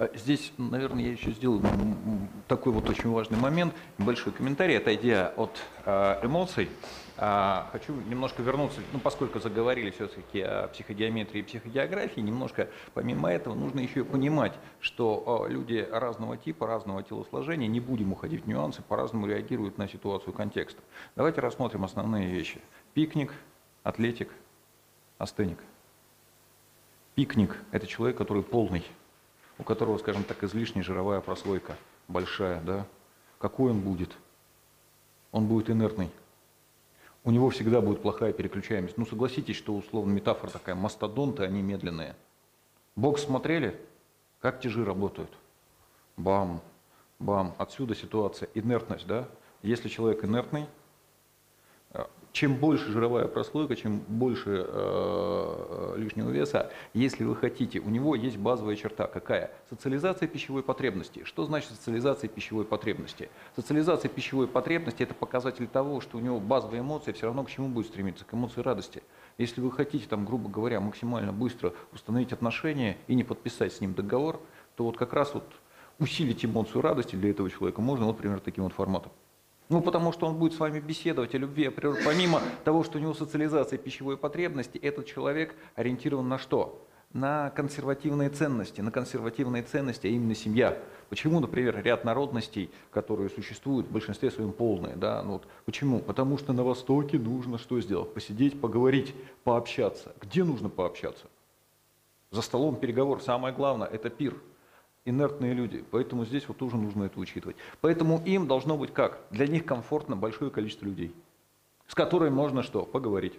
А Здесь, наверное, я еще сделаю м, такой вот очень важный момент, небольшой комментарий, отойдя от э, эмоций. А, хочу немножко вернуться, ну, поскольку заговорили все-таки о психодиаметрии и психодиаграфии, немножко помимо этого нужно еще понимать, что люди разного типа, разного телосложения, не будем уходить в нюансы, по-разному реагируют на ситуацию контекста. Давайте рассмотрим основные вещи. Пикник, атлетик, астеник. Пикник – это человек, который полный, у которого, скажем так, излишняя жировая прослойка, большая, да? Какой он будет? Он будет инертный. У него всегда будет плохая переключаемость. Ну, согласитесь, что условно метафора такая, мастодонты, они медленные. Бокс смотрели? Как тяжи работают? Бам, бам. Отсюда ситуация, инертность, да? Если человек инертный, чем больше жировая прослойка, чем больше э, лишнего веса, если вы хотите, у него есть базовая черта. Какая? Социализация пищевой потребности. Что значит социализация пищевой потребности? Социализация пищевой потребности – это показатель того, что у него базовые эмоции все равно к чему будет стремиться? К эмоции радости. Если вы хотите, там, грубо говоря, максимально быстро установить отношения и не подписать с ним договор, то вот как раз вот усилить эмоцию радости для этого человека можно, вот, например, таким вот форматом. Ну, потому что он будет с вами беседовать о любви, о природе. Помимо того, что у него социализация пищевой потребности, этот человек ориентирован на что? На консервативные ценности, на консервативные ценности, а именно семья. Почему, например, ряд народностей, которые существуют, в большинстве своем полные, да, ну вот, почему? Потому что на Востоке нужно что сделать? Посидеть, поговорить, пообщаться. Где нужно пообщаться? За столом переговор. Самое главное – это пир – инертные люди. Поэтому здесь вот тоже нужно это учитывать. Поэтому им должно быть как? Для них комфортно большое количество людей, с которыми можно что? Поговорить.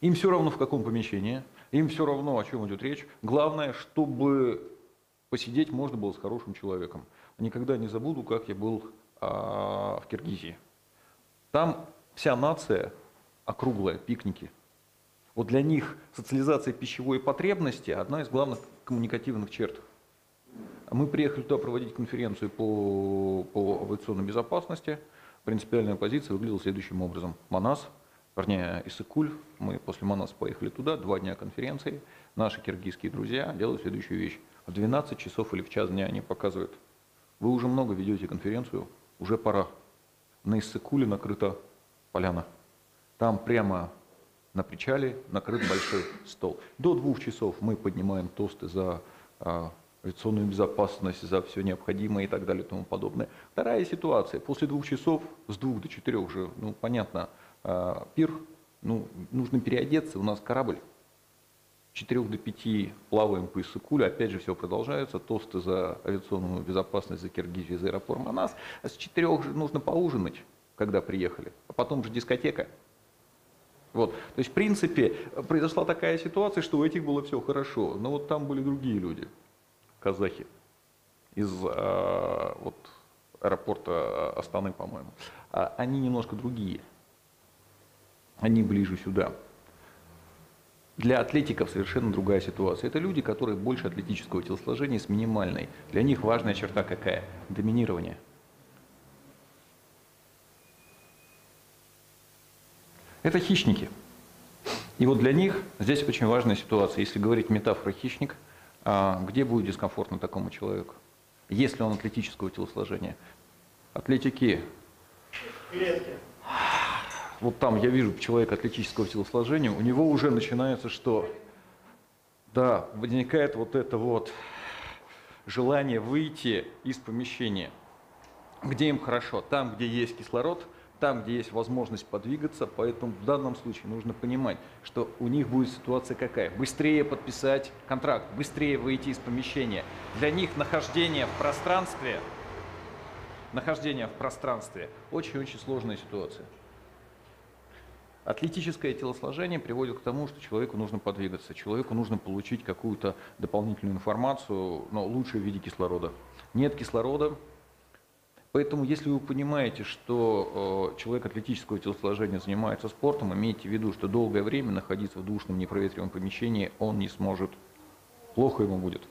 Им все равно в каком помещении, им все равно о чем идет речь. Главное, чтобы посидеть можно было с хорошим человеком. Никогда не забуду, как я был а, в Киргизии. Там вся нация округлая, пикники – вот для них социализация пищевой потребности – одна из главных коммуникативных черт. Мы приехали туда проводить конференцию по, по авиационной безопасности. Принципиальная позиция выглядела следующим образом. Манас, вернее, Исыкуль, мы после Манаса поехали туда, два дня конференции. Наши киргизские друзья делают следующую вещь. В 12 часов или в час дня они показывают, вы уже много ведете конференцию, уже пора. На Иссыкуле накрыта поляна. Там прямо на причале накрыт большой стол. До двух часов мы поднимаем тосты за а, авиационную безопасность, за все необходимое и так далее и тому подобное. Вторая ситуация. После двух часов, с двух до четырех уже, ну, понятно, а, пир, ну, нужно переодеться, у нас корабль. С 4 до 5 плаваем по Иссыкулю, опять же все продолжается, тосты за авиационную безопасность, за Киргизию, за аэропорт Манас. А с 4 же нужно поужинать, когда приехали, а потом же дискотека. Вот. То есть, в принципе, произошла такая ситуация, что у этих было все хорошо, но вот там были другие люди, казахи, из э, вот, аэропорта Астаны, по-моему. А они немножко другие, они ближе сюда. Для атлетиков совершенно другая ситуация. Это люди, которые больше атлетического телосложения с минимальной. Для них важная черта какая? Доминирование – Это хищники. И вот для них здесь очень важная ситуация. Если говорить метафора хищник, а, где будет дискомфортно такому человеку? Если он атлетического телосложения. Атлетики. Клетки. Вот там я вижу человека атлетического телосложения, у него уже начинается что? Да, возникает вот это вот желание выйти из помещения. Где им хорошо? Там, где есть кислород – там, где есть возможность подвигаться, поэтому в данном случае нужно понимать, что у них будет ситуация какая? Быстрее подписать контракт, быстрее выйти из помещения. Для них нахождение в пространстве, нахождение в пространстве очень-очень сложная ситуация. Атлетическое телосложение приводит к тому, что человеку нужно подвигаться, человеку нужно получить какую-то дополнительную информацию, но лучше в виде кислорода. Нет кислорода, Поэтому, если вы понимаете, что э, человек атлетического телосложения занимается спортом, имейте в виду, что долгое время находиться в душном, непроветриваемом помещении он не сможет. Плохо ему будет.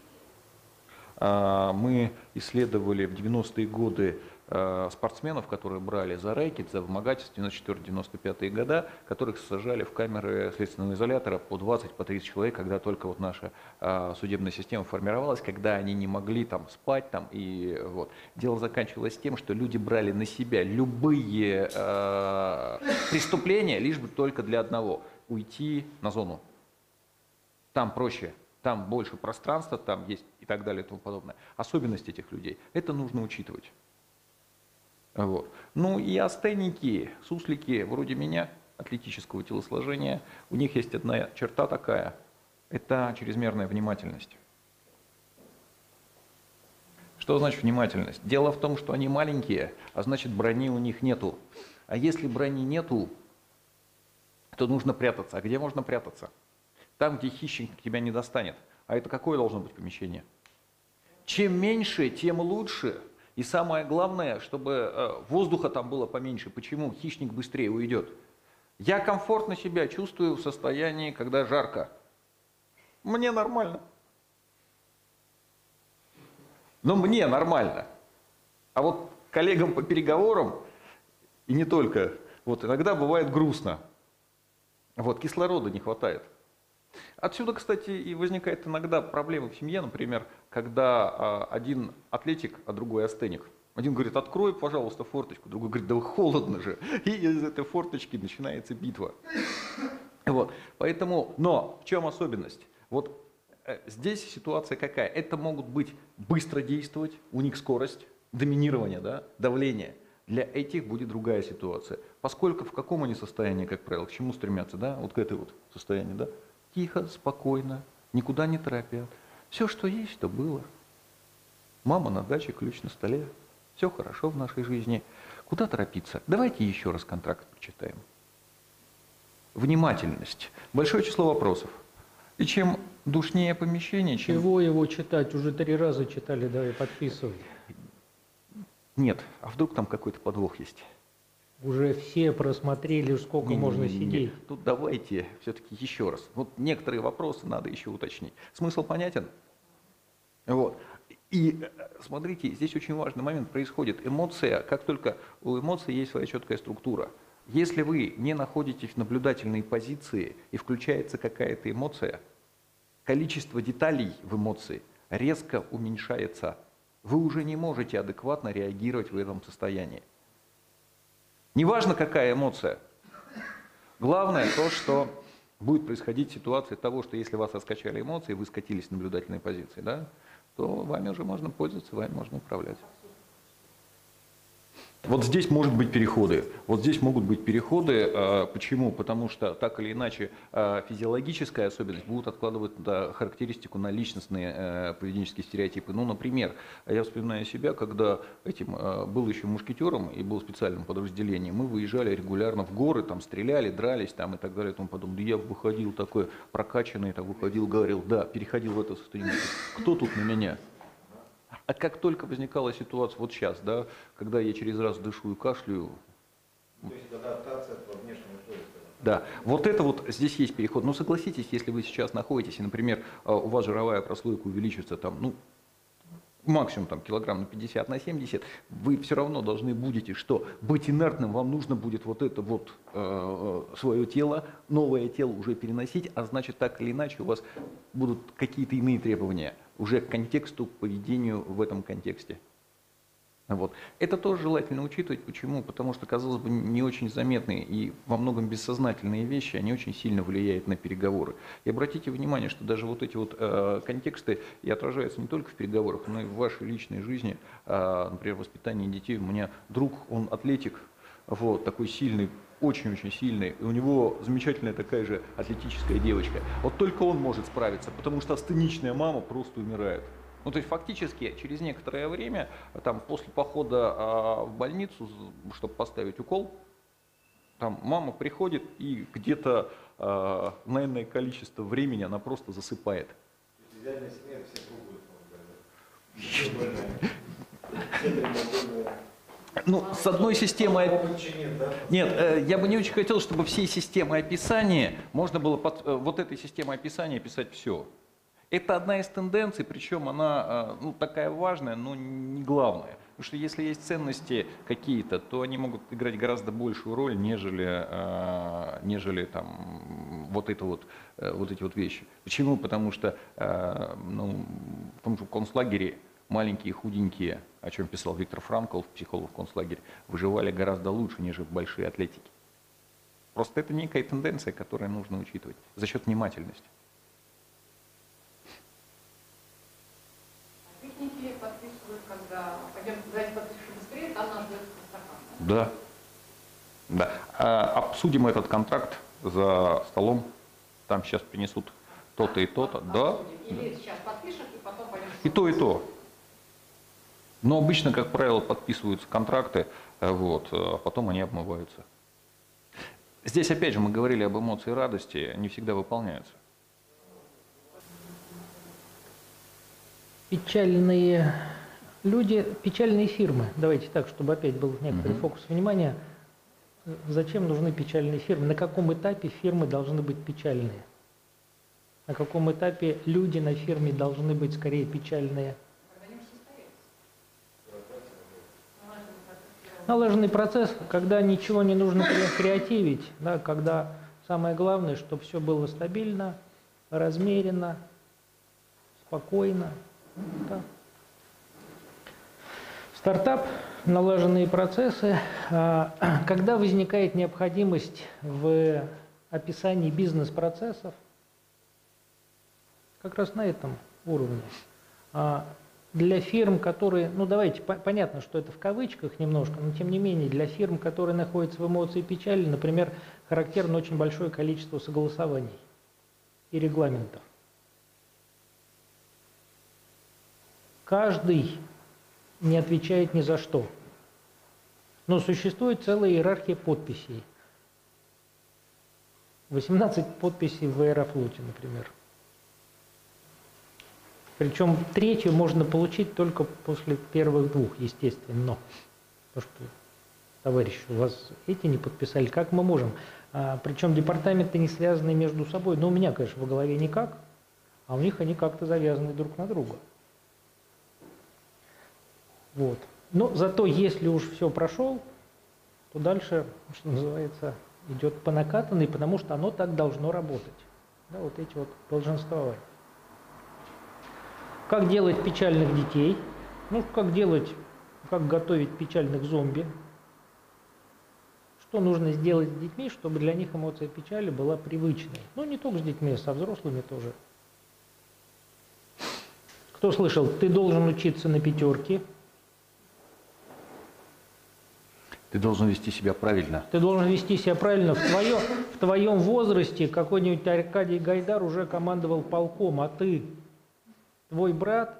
А, мы исследовали в 90-е годы спортсменов, которые брали за рэкет, за вымогательство 94-95 года, которых сажали в камеры следственного изолятора по 20, по 30 человек, когда только вот наша э, судебная система формировалась, когда они не могли там спать там и вот. Дело заканчивалось тем, что люди брали на себя любые э, преступления, лишь бы только для одного – уйти на зону. Там проще там больше пространства, там есть и так далее и тому подобное. Особенность этих людей, это нужно учитывать. Вот. Ну и астеники, суслики вроде меня, атлетического телосложения, у них есть одна черта такая, это чрезмерная внимательность. Что значит внимательность? Дело в том, что они маленькие, а значит брони у них нету. А если брони нету, то нужно прятаться. А где можно прятаться? Там, где хищник тебя не достанет. А это какое должно быть помещение? Чем меньше, тем лучше. И самое главное, чтобы э, воздуха там было поменьше. Почему? Хищник быстрее уйдет. Я комфортно себя чувствую в состоянии, когда жарко. Мне нормально. Но мне нормально. А вот коллегам по переговорам, и не только, вот иногда бывает грустно. Вот кислорода не хватает. Отсюда, кстати, и возникает иногда проблема в семье, например, когда а, один атлетик, а другой астеник. Один говорит, открой, пожалуйста, форточку, другой говорит, да холодно же. И из этой форточки начинается битва. Вот. Поэтому, но в чем особенность? Вот э, здесь ситуация какая? Это могут быть быстро действовать, у них скорость, доминирование, да, давление. Для этих будет другая ситуация. Поскольку в каком они состоянии, как правило, к чему стремятся, да, вот к этой вот состоянию, да, тихо, спокойно, никуда не торопя. Все, что есть, то было. Мама на даче, ключ на столе. Все хорошо в нашей жизни. Куда торопиться? Давайте еще раз контракт прочитаем. Внимательность. Большое число вопросов. И чем душнее помещение, чем... Чего его читать? Уже три раза читали, давай подписывай. Нет, а вдруг там какой-то подвох есть? Уже все просмотрели, сколько Не, не, можно не, не, не. сидеть. Тут давайте все-таки еще раз. Вот некоторые вопросы надо еще уточнить. Смысл понятен? Вот. И э, смотрите, здесь очень важный момент происходит. Эмоция, как только у эмоций есть своя четкая структура. Если вы не находитесь в наблюдательной позиции и включается какая-то эмоция, количество деталей в эмоции резко уменьшается. Вы уже не можете адекватно реагировать в этом состоянии. Неважно, какая эмоция. Главное то, что будет происходить ситуация того, что если вас раскачали эмоции, вы скатились в наблюдательной позиции, да, то вами уже можно пользоваться, вами можно управлять. Вот здесь может быть переходы. Вот здесь могут быть переходы. А, Почему? Потому что так или иначе а, физиологическая особенность будет откладывать характеристику на личностные э, поведенческие стереотипы. Ну, например, я вспоминаю себя, когда этим был еще мушкетером и был в специальном подразделении. Мы выезжали регулярно в горы, там стреляли, дрались там и так далее и тому подобное. Я выходил такой прокачанный, так выходил, говорил, да, переходил в это состояние. Кто тут на меня? А как только возникала ситуация, вот сейчас, да, когда я через раз дышу и кашляю, То есть адаптация по условиям. да, вот это вот здесь есть переход. Но согласитесь, если вы сейчас находитесь, и, например, э, у вас жировая прослойка увеличится там, ну, максимум там килограмм на 50, на 70, вы все равно должны будете, что быть инертным, вам нужно будет вот это вот э, свое тело, новое тело уже переносить, а значит так или иначе у вас будут какие-то иные требования уже к контексту, к поведению в этом контексте. Вот. Это тоже желательно учитывать. Почему? Потому что, казалось бы, не очень заметные и во многом бессознательные вещи, они очень сильно влияют на переговоры. И обратите внимание, что даже вот эти вот э, контексты и отражаются не только в переговорах, но и в вашей личной жизни. Э, например, воспитание детей. У меня друг, он атлетик, вот, такой сильный, очень-очень сильный, и у него замечательная такая же атлетическая девочка. Вот только он может справиться, потому что астеничная мама просто умирает. Ну, то есть фактически через некоторое время, там, после похода а, в больницу, чтобы поставить укол, там мама приходит и где-то а, наверное, количество времени она просто засыпает. Идеальная семья, все пробуют. Все. Ну, с одной системой... Нет, э, я бы не очень хотел, чтобы всей системой описания можно было под э, вот этой системой описания писать все. Это одна из тенденций, причем она э, ну, такая важная, но не главная. Потому что если есть ценности какие-то, то они могут играть гораздо большую роль, нежели, нежели там, вот, это вот, вот эти вот вещи. Почему? Потому что ну, в том же концлагере маленькие, худенькие, о чем писал Виктор Франкл, психолог в концлагере, выживали гораздо лучше, нежели большие атлетики. Просто это некая тенденция, которую нужно учитывать за счет внимательности. Техники подписывают, когда пойдем, давайте подпишем быстрее, там нас ждет стакан. Да. Да. А, обсудим этот контракт за столом. Там сейчас принесут то-то и то-то. Да. Обсудим. Или сейчас подпишем, и потом пойдем. И то, и то. Но обычно, как правило, подписываются контракты, э, вот, а потом они обмываются. Здесь, опять же, мы говорили об эмоции радости, не всегда выполняются. Печальные люди, печальные фирмы. Давайте так, чтобы опять был некоторый Мгм. фокус внимания. Зачем нужны печальные фирмы? На каком этапе фирмы должны быть печальные? На каком этапе люди на фирме должны быть скорее печальные? Когда не состоится. Налаженный процесс, когда ничего не нужно кре- креативить, да, когда самое главное, чтобы все было стабильно, размеренно, спокойно. да. Стартап, налаженные процессы. А, Когда возникает необходимость в описании бизнес-процессов, как раз на этом уровне. Для фирм, которые, ну давайте, по- понятно, что это в кавычках немножко, но тем не менее, для фирм, которые находятся в эмоции печали, например, характерно очень большое количество согласований и регламентов. Каждый не отвечает ни за что. Но существует целая иерархия подписей. 18 подписей в Аэрофлоте, например. Причем третью можно получить только после первых двух, естественно. Потому что, товарищи, у вас эти не подписали, как мы можем? А, причем департаменты не связаны между собой. Но у меня, конечно, в голове никак, а у них они как-то завязаны друг на друга. Вот. Но зато, если уж все прошел, то дальше, что называется, идет по накатанной, потому что оно так должно работать. Да, вот эти вот долженствования. Как делать печальных детей? Ну, как делать, как готовить печальных зомби? Что нужно сделать с детьми, чтобы для них эмоция печали была привычной? Ну, не только с детьми, а со взрослыми тоже. Кто слышал, ты должен учиться на пятерке, Ты должен вести себя правильно. Ты должен вести себя правильно. В, твое, в твоем возрасте какой-нибудь Аркадий Гайдар уже командовал полком, а ты, твой брат,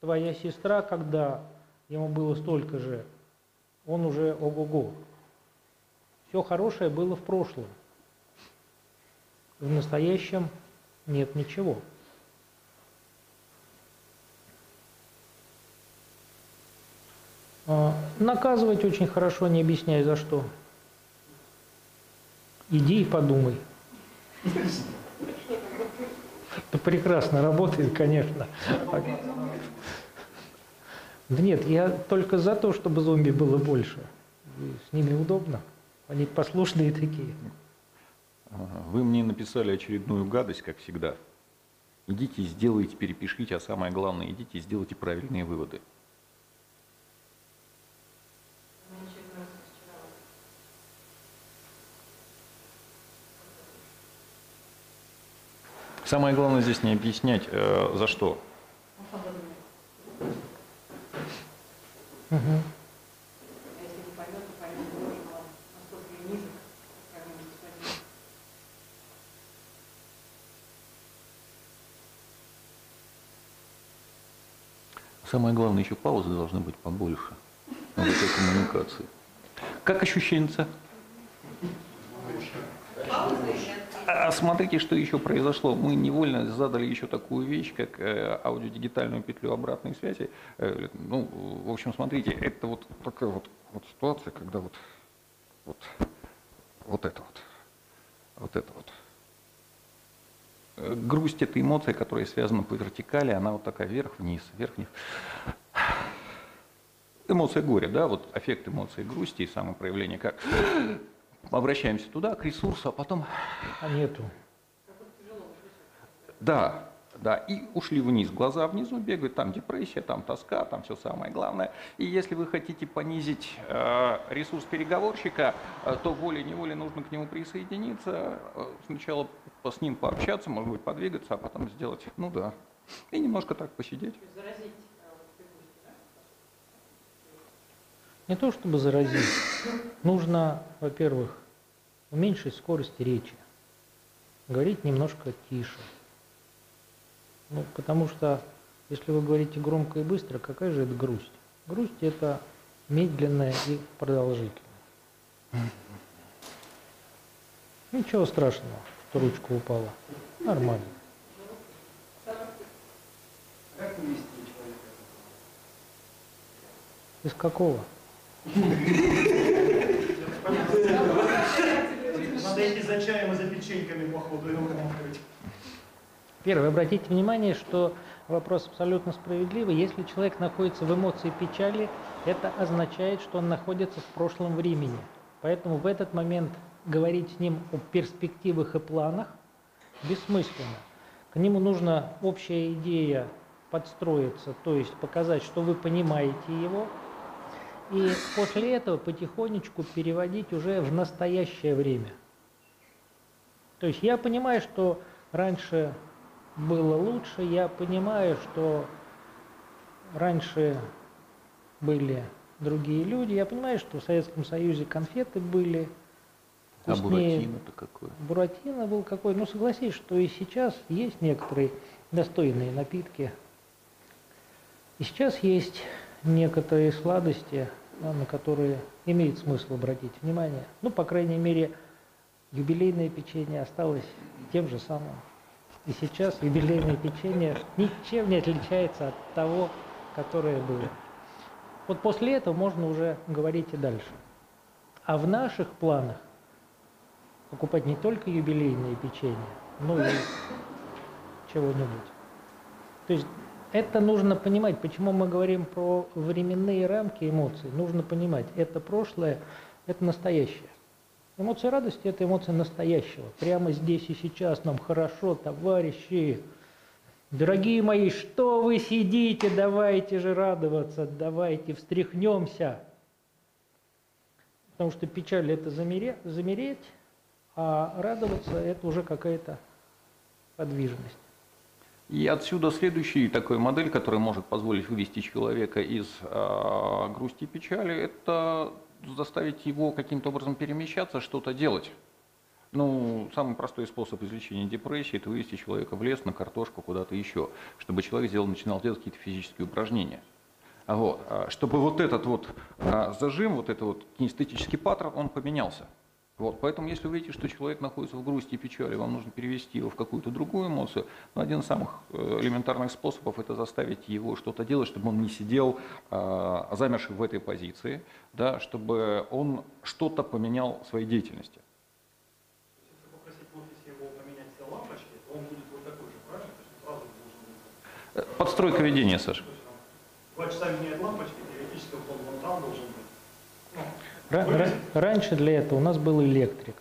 твоя сестра, когда ему было столько же, он уже ого-го. Все хорошее было в прошлом. В настоящем нет ничего. А, Наказывать очень хорошо, не объясняй за что. Иди и подумай. Это прекрасно работает, конечно. Да нет, я только за то, чтобы зомби было больше. С ними удобно. Они послушные такие. Вы мне написали очередную гадость, как всегда. Идите, сделайте, перепишите, а самое главное, идите и сделайте правильные выводы. Меня очередной раз разочаровали. Самое главное здесь не объяснять, э, за что. Самое главное, еще паузы должны быть побольше в этой коммуникации. Как ощущение? А смотрите, что еще произошло. Мы невольно задали еще такую вещь, как э, аудиодигитальную петлю обратной связи. Э, ну, в общем, смотрите, это вот такая вот, вот ситуация, когда вот, вот, вот это вот, вот это вот. Э, Грусть – это эмоция, которая связана по вертикали, она вот такая вверх-вниз, вверх-вниз. эмоция горя, да, вот аффект эмоции грусти и самопроявление, как обращаемся туда, к ресурсу, а потом, А нету. да, да, и ушли вниз, глаза внизу бегают, там депрессия, там тоска, там все самое главное. И если вы хотите понизить э, ресурс переговорщика, э, то волей-неволей нужно к нему присоединиться, э, сначала по- с ним пообщаться, может быть, подвигаться, а потом сделать, ну да, и немножко так посидеть. Да? Не то чтобы заразить. Нужно, во-первых, уменьшить скорость речи. Говорить немножко тише. Ну, потому что, если вы говорите громко и быстро, какая же это грусть? Грусть – это медленная и продолжительная. Ничего страшного, что ручка упала. Нормально. Из какого? Идти за чаем и за печеньками, походу, его говорить. Первое, обратите внимание, что вопрос абсолютно справедливый. Если человек находится в эмоции печали, это означает, что он находится в прошлом времени. Поэтому в этот момент говорить с ним о перспективах и планах бессмысленно. К нему нужна общая идея подстроиться, то есть показать, что вы понимаете его, и после этого потихонечку переводить уже в настоящее время. То есть я понимаю, что раньше было лучше, я понимаю, что раньше были другие люди, я понимаю, что в Советском Союзе конфеты были А вкуснее. Буратино-то какое? Буратино был какой. Ну, согласись, что и сейчас есть некоторые достойные напитки. И сейчас есть некоторые сладости, на которые имеет смысл обратить внимание. Ну, по крайней мере, юбилейное печенье осталось тем же самым. И сейчас юбилейное печенье ничем не отличается от того, которое было. Вот после этого можно уже говорить и дальше. А в наших планах покупать не только юбилейные печенье, но и чего-нибудь. То есть это нужно понимать, почему мы говорим про временные рамки эмоций. Нужно понимать, это прошлое, это настоящее. Эмоция радости – это эмоция настоящего. Прямо здесь и сейчас нам хорошо, товарищи. Дорогие мои, что вы сидите, давайте же радоваться, давайте встряхнемся. Потому что печаль – это замере- замереть, а радоваться – это уже какая-то подвижность. И отсюда следующая такая модель, которая может позволить вывести человека из э, грусти и печали, это заставить его каким-то образом перемещаться, что-то делать. Ну, самый простой способ излечения депрессии – это вывести человека в лес, на картошку, куда-то еще, чтобы человек сделал, начинал делать какие-то физические упражнения. Вот. а Чтобы вот этот вот а, зажим, вот этот вот кинестетический паттерн, он поменялся. Вот, поэтому, если вы видите, что человек находится в грусти и печали, вам нужно перевести его в какую-то другую эмоцию, но один из самых э, элементарных способов – это заставить его что-то делать, чтобы он не сидел э, замерший в этой позиции, да, чтобы он что-то поменял в своей деятельности. Э, Подстройка ведения, Саша. Два часа меняет лампочки, теоретически вот он вон там должен быть. Ну, Ра- раньше для этого у нас был электрик,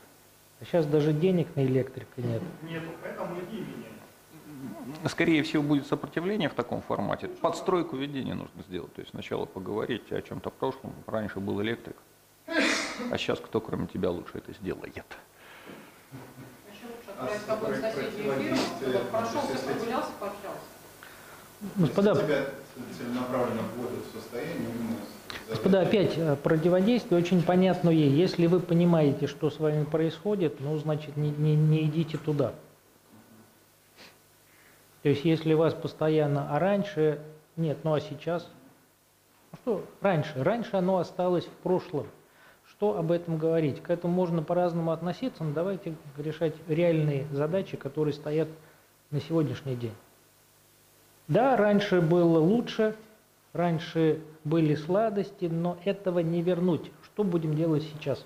а сейчас даже денег на электрика нет. нету, поэтому иди и меняй. Скорее всего, будет сопротивление в таком формате. Подстройку ведения нужно сделать. То есть сначала поговорить о чем-то прошлом. Раньше был электрик, а сейчас кто, кроме тебя, лучше это сделает. В какую-то соседнюю фирму, чтобы прошелся, прогулялся, пообщался. Господа, Если тебя целенаправленно вводят в состояние именно с господа, опять э, противодействие очень понятное. Если вы понимаете, что с вами происходит, ну, значит, не, не- не идите туда. То есть, если вас постоянно, а раньше, нет, ну а сейчас, ну что, раньше, раньше оно осталось в прошлом. Что об этом говорить? К этому можно по-разному относиться, но давайте решать реальные задачи, которые стоят на сегодняшний день. Да, раньше было лучше, раньше были сладости, но этого не вернуть. Что будем делать сейчас?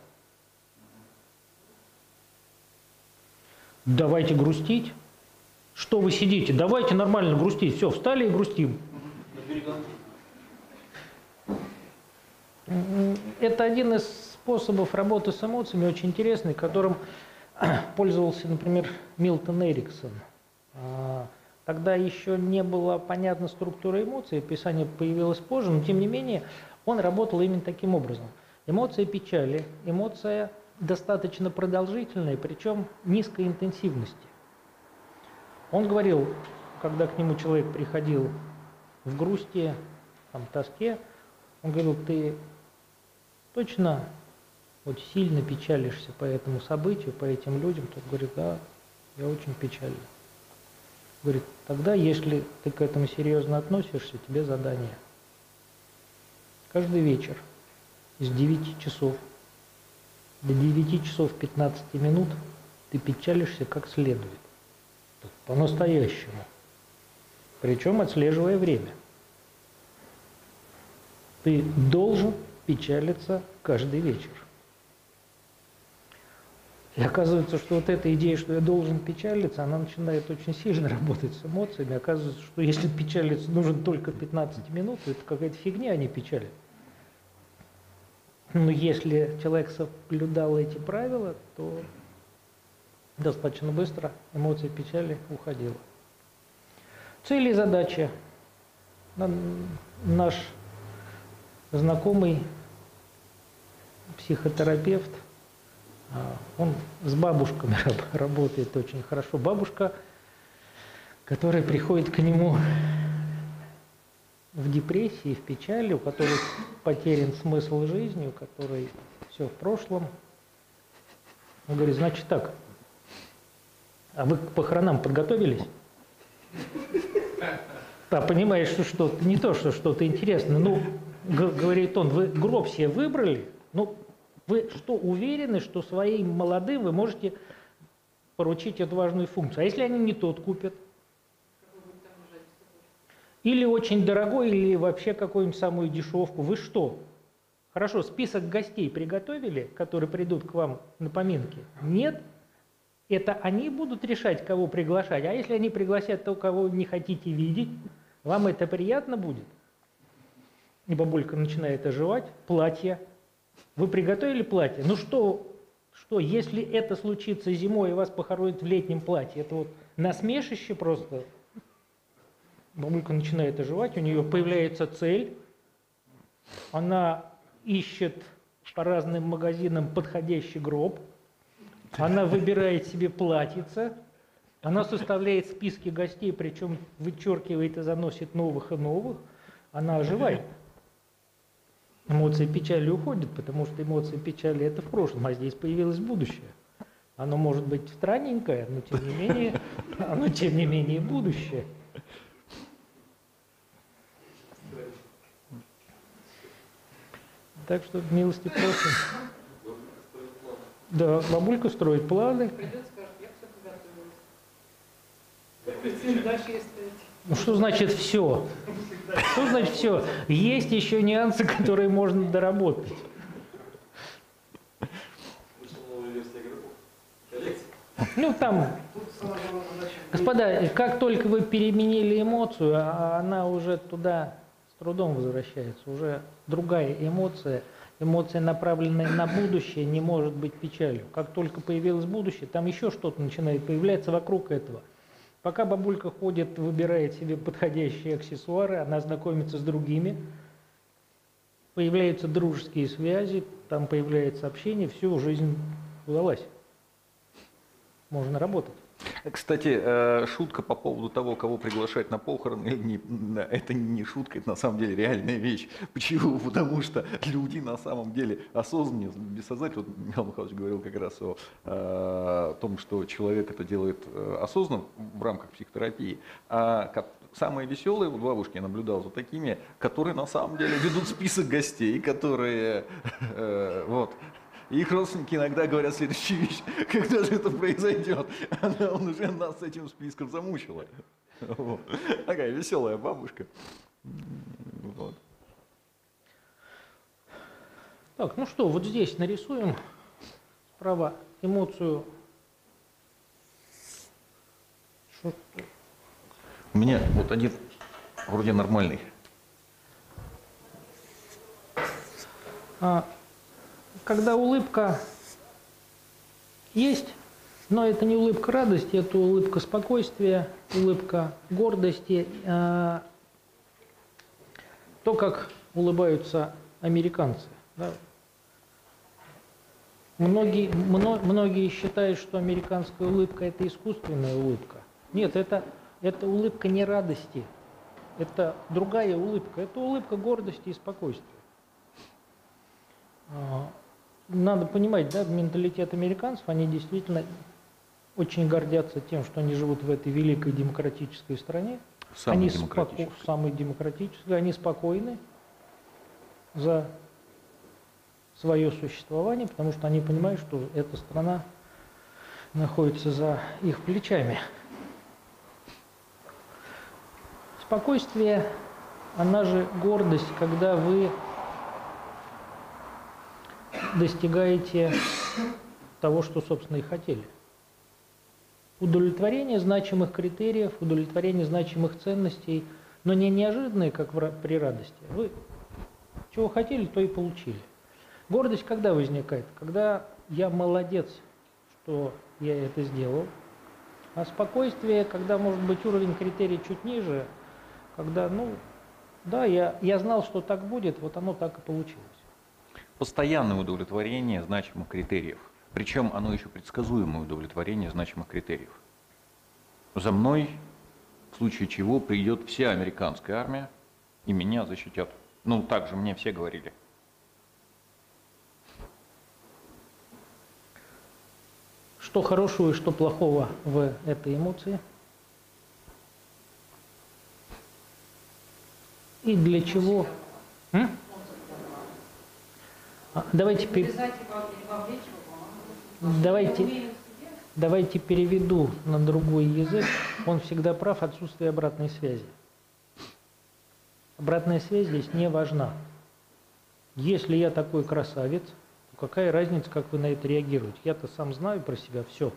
Давайте грустить. Что вы сидите? Давайте нормально грустить. Все, встали и грустим. М, Это один из способов работы с эмоциями, очень интересный, которым пользовался, например, Милтон Эриксон. Тогда еще не было понятна структура эмоций, описание появилось позже, но тем не менее он работал именно таким образом. Эмоция печали, эмоция достаточно продолжительная, причем низкой интенсивности. Он говорил, когда к нему человек приходил в грусти, там, тоске, он говорил, ты точно вот сильно печалишься по этому событию, по этим людям? Тот говорит, да, я очень печален. Говорит, тогда, если ты к этому серьезно относишься, тебе задание. Каждый вечер с 9 часов до 9 часов 15 минут ты печалишься как следует. По-настоящему. Причем отслеживая время. Ты должен печалиться каждый вечер. И оказывается, что вот эта идея, что я должен печалиться, она начинает очень сильно работать с эмоциями. Оказывается, что если печалиться нужен только 15 минут, то это какая-то фигня, а не печаль. Но если человек соблюдал эти правила, то достаточно быстро эмоция печали уходила. Цели и задачи. Наш знакомый психотерапевт, он с бабушками раб- работает очень хорошо. Бабушка, которая приходит к нему в депрессии, в печали, у которой потерян смысл жизни, у которой все в прошлом. Он говорит, значит так, а вы к похоронам подготовились? Да, понимаешь, что что-то не то, что что-то интересное. Ну, говорит он, вы гроб себе выбрали? Ну, вы что, уверены, что своим молодым вы можете поручить эту важную функцию? А если они не тот купят? Или очень дорогой, или вообще какую-нибудь самую дешевку. Вы что? Хорошо, список гостей приготовили, которые придут к вам на поминки? Нет? Это они будут решать, кого приглашать. А если они пригласят того, кого не хотите видеть, вам это приятно будет? И бабулька начинает оживать. Платье. Вы приготовили платье? Ну что, что, если это случится зимой и вас похоронят в летнем платье, это вот насмешище просто. Бабулька начинает оживать, у нее появляется цель, она ищет по разным магазинам подходящий гроб, она выбирает себе платьице, она составляет списки гостей, причем вычеркивает и заносит новых и новых, она оживает. Эмоции печали уходят, потому что эмоции печали это в прошлом, а здесь появилось будущее. Оно может быть странненькое, но тем не менее, оно тем не менее будущее. Так что милости просим. Да, бабулька строит планы. Придет, скажет, я все подготовилась. Дальше есть. Ну что значит все? Что значит все? Есть еще нюансы, которые можно доработать. Ну там, господа, как только вы переменили эмоцию, а она уже туда с трудом возвращается, уже другая эмоция, эмоция, направленная на будущее, не может быть печалью. Как только появилось будущее, там еще что-то начинает появляться вокруг этого. Пока бабулька ходит, выбирает себе подходящие аксессуары, она знакомится с другими, появляются дружеские связи, там появляется общение, все, жизнь удалась. Можно работать. Кстати, э, шутка по поводу того, кого приглашать на похороны, это не шутка, это на самом деле реальная вещь. Почему? Потому что люди на самом деле осознаннее, бессознательно, вот Михаил Михайлович говорил как раз о, э, том, что человек это делает э, осознанно в рамках психотерапии, а самые веселые, вот бабушки я наблюдал за такими, которые на самом деле ведут список гостей, которые вот, и их родственники иногда говорят следующую вещь. Когда же это произойдет? Она он уже нас с этим списком замучила. Вот. Такая веселая бабушка. Вот. Так, ну что, вот здесь нарисуем справа эмоцию. Что- У меня вот один вроде нормальный. А, когда улыбка есть, но это не улыбка радости, это улыбка спокойствия, улыбка гордости. а, то, как улыбаются американцы. да. Многие, мно- многие считают, что американская улыбка – это искусственная улыбка. Нет, это, это улыбка не радости, это другая улыбка, это улыбка гордости и спокойствия. Надо понимать, да, менталитет американцев, они действительно очень гордятся тем, что они живут в этой великой демократической стране. Самый они демократический. споко- самые демократические, они спокойны за свое существование, потому что они понимают, что эта страна находится за их плечами. Спокойствие, она же гордость, когда вы достигаете того, что, собственно, и хотели. Удовлетворение значимых критериев, удовлетворение значимых ценностей, но не неожиданные, как при радости. Вы чего хотели, то и получили. Гордость когда возникает? Когда я молодец, что я это сделал. А спокойствие, когда, может быть, уровень критерий чуть ниже, когда, ну, да, я, я знал, что так будет, вот оно так и получилось. Постоянное удовлетворение значимых критериев. Причем оно еще предсказуемое удовлетворение значимых критериев. За мной, в случае чего, придет вся американская армия и меня защитят. Ну, так же мне все говорили. Что хорошего и что плохого в этой эмоции? И для чего? М? А, Давайте. Давайте- давайте переведу на другой язык. Он всегда прав, отсутствие обратной связи. Обратная связь здесь не важна. Если я такой красавец, то какая разница, как вы на это реагируете? Я-то сам знаю про себя все.